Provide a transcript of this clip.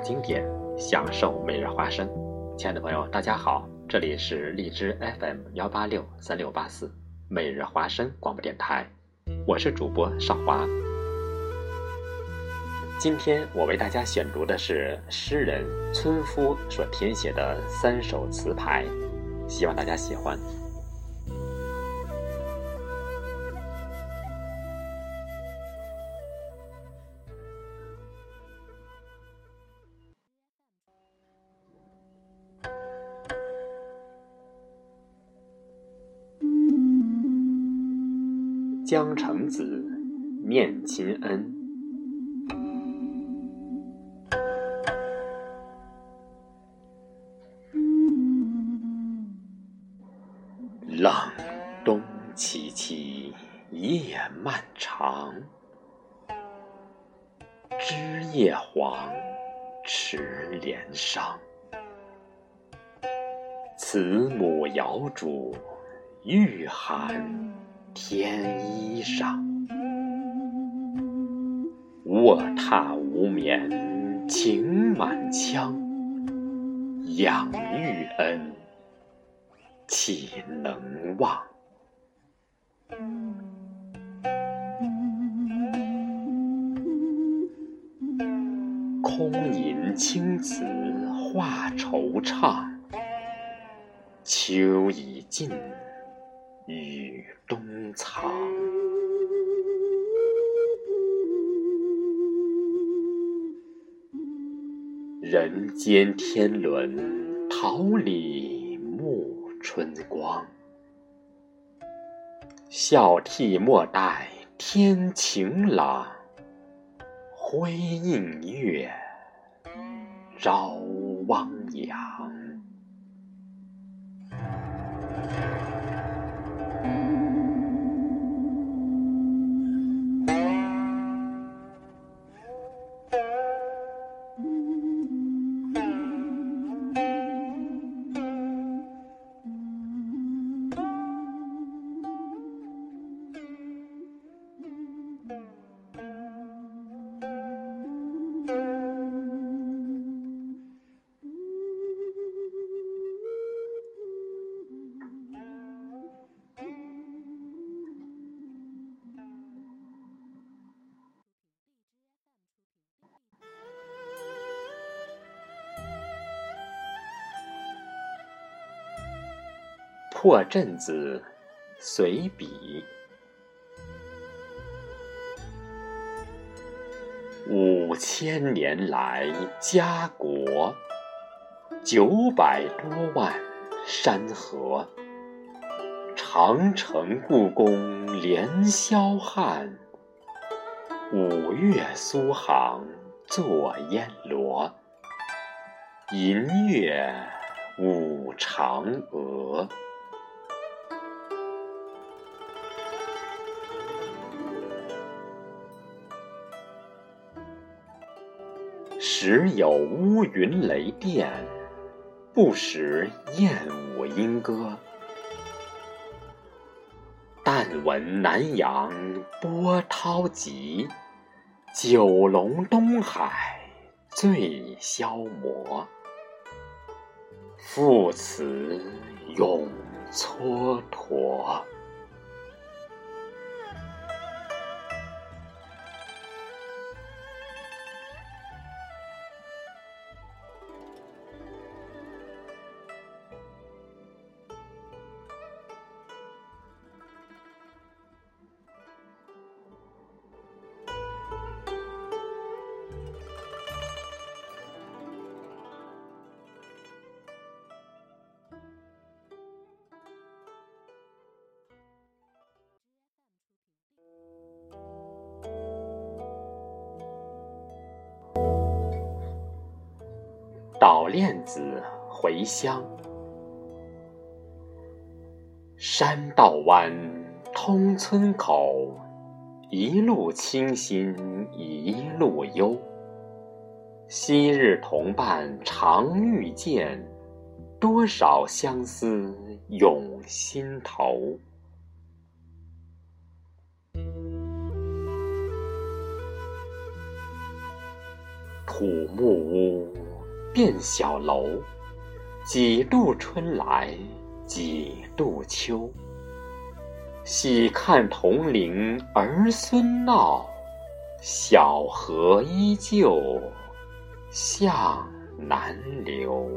经典，享受每日花生。亲爱的朋友，大家好，这里是荔枝 FM 幺八六三六八四每日花生广播电台，我是主播少华。今天我为大家选读的是诗人村夫所填写的三首词牌，希望大家喜欢。江城子，念亲恩。冷冬凄凄夜漫长，枝叶黄，池莲伤。慈母遥主御寒。添衣裳，卧榻无眠情满腔。养育恩，岂能忘？空吟青词话惆怅，秋已尽。雨冬藏，人间天伦，桃李暮春光。孝悌莫待天晴朗，辉映月，照汪洋。破阵子随笔，五千年来家国，九百多万山河，长城故宫连霄汉，五岳苏杭作烟罗，银月舞嫦娥。时有乌云雷电，不时燕舞莺歌。但闻南阳波涛急，九龙东海最消磨。父慈永蹉跎。捣链子回乡，山道弯，通村口，一路清新一路幽。昔日同伴常遇见，多少相思涌心头。土木屋，变小楼，几度春来几度秋。喜看同龄儿孙闹，小河依旧向南流。